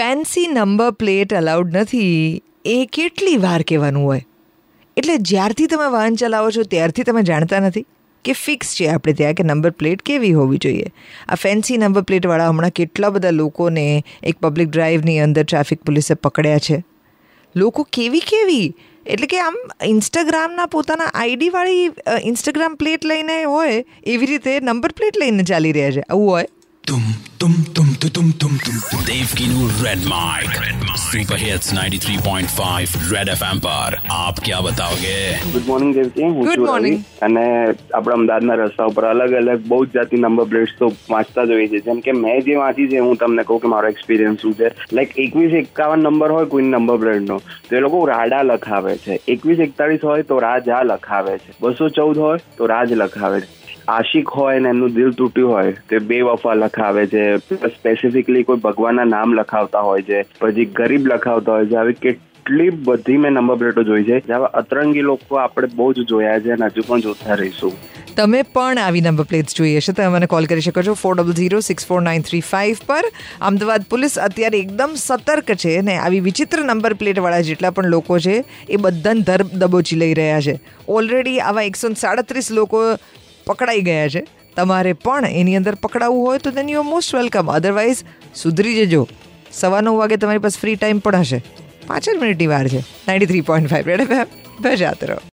Fancy number plate allowed નથી. એ કેટલી વાર કહેવાનું હોય? એટલે જ્યારથી તમે વાહન ચલાવો છો, ત્યારથી તમે જાણતા નથી કે ફિક્સ છે આપણે ત્યાં કે નંબર પ્લેટ કેવી હોવી જોઈએ. આ ફેન્સી નંબર પ્લેટવાળા હમણાં કેટલા બધા લોકોને એક પબ્લિક ડ્રાઈવની અંદર ટ્રાફિક પોલીસે પકડ્યા છે. લોકો કેવી કેવી? એટલે કે આમ ઇન્સ્ટાગ્રામના પોતાના આઈડીવાળી ઇન્સ્ટાગ્રામ પ્લેટ લઈને હોય, એવી રીતે નંબર પ્લેટ લઈને ચાલી રહ્યા છે. આવું હોય? तुम तुम तुम तुम तुम तुम तुम देव की नूर Red Mic super hits 93.5 Red FM पर आप क्या बताओगे ગુડ મોર્નિંગ દેવજી હું Good છું morning. રવિ અને આપણા અમદાવાદના રસ્તા ઉપર અલગ અલગ બહુ જ જાતની નંબર પ્લેટ્સ તો વાંચતા જ હોઈએ છે જેમ કે મેં જે વાંચી છે હું તમને કહું કે મારો એક્સપિરિયન્સ શું છે લાઈક એકવીસ એકાવન નંબર હોય કોઈ નંબર પ્લેટનો તો એ લોકો રાડા લખાવે છે એકવીસ એકતાળીસ હોય તો રાજા લખાવે છે બસો ચૌદ હોય તો રાજ લખાવે છે આશિક હોય ને એમનું દિલ તૂટ્યું હોય તો બે વફા લખાવે છે સ્પેસિફિકલી કોઈ ભગવાનના નામ લખાવતા હોય છે, પછી ગરીબ લખાવતા હોય છે, આવી કેટલી બધી મેં નંબર પ્લેટો જોઈ છે જેવા અતરંગી લોકો આપણે બહુ જ જોયા છે અને હજુ પણ જોતા રહીશું. તમે પણ આવી નંબર પ્લેટ્સ જોઈએ છે તમે મને કોલ કરી શકો છો four double zero six four nine three five પર. અમદાવાદ પોલીસ અત્યારે એકદમ સતર્ક છે ને આવી વિચિત્ર નંબર પ્લેટવાળા જેટલા પણ લોકો છે, એ બધાને ધર દબોચી લઈ રહ્યા છે. ઓલરેડી આવા એકસો સાડત્રીસ લોકો પકડાઈ ગયા છે. તમારે પણ એની અંદર પકડાવવું હોય તો તેની યુ મોસ્ટ વેલકમ અધરવાઇઝ સુધરી જજો. સવા નવ વાગે તમારી પાસે ફ્રી ટાઈમ પણ હશે. પાંચ જ મિનિટની વાર છે. Ninety three point five Red F રહો.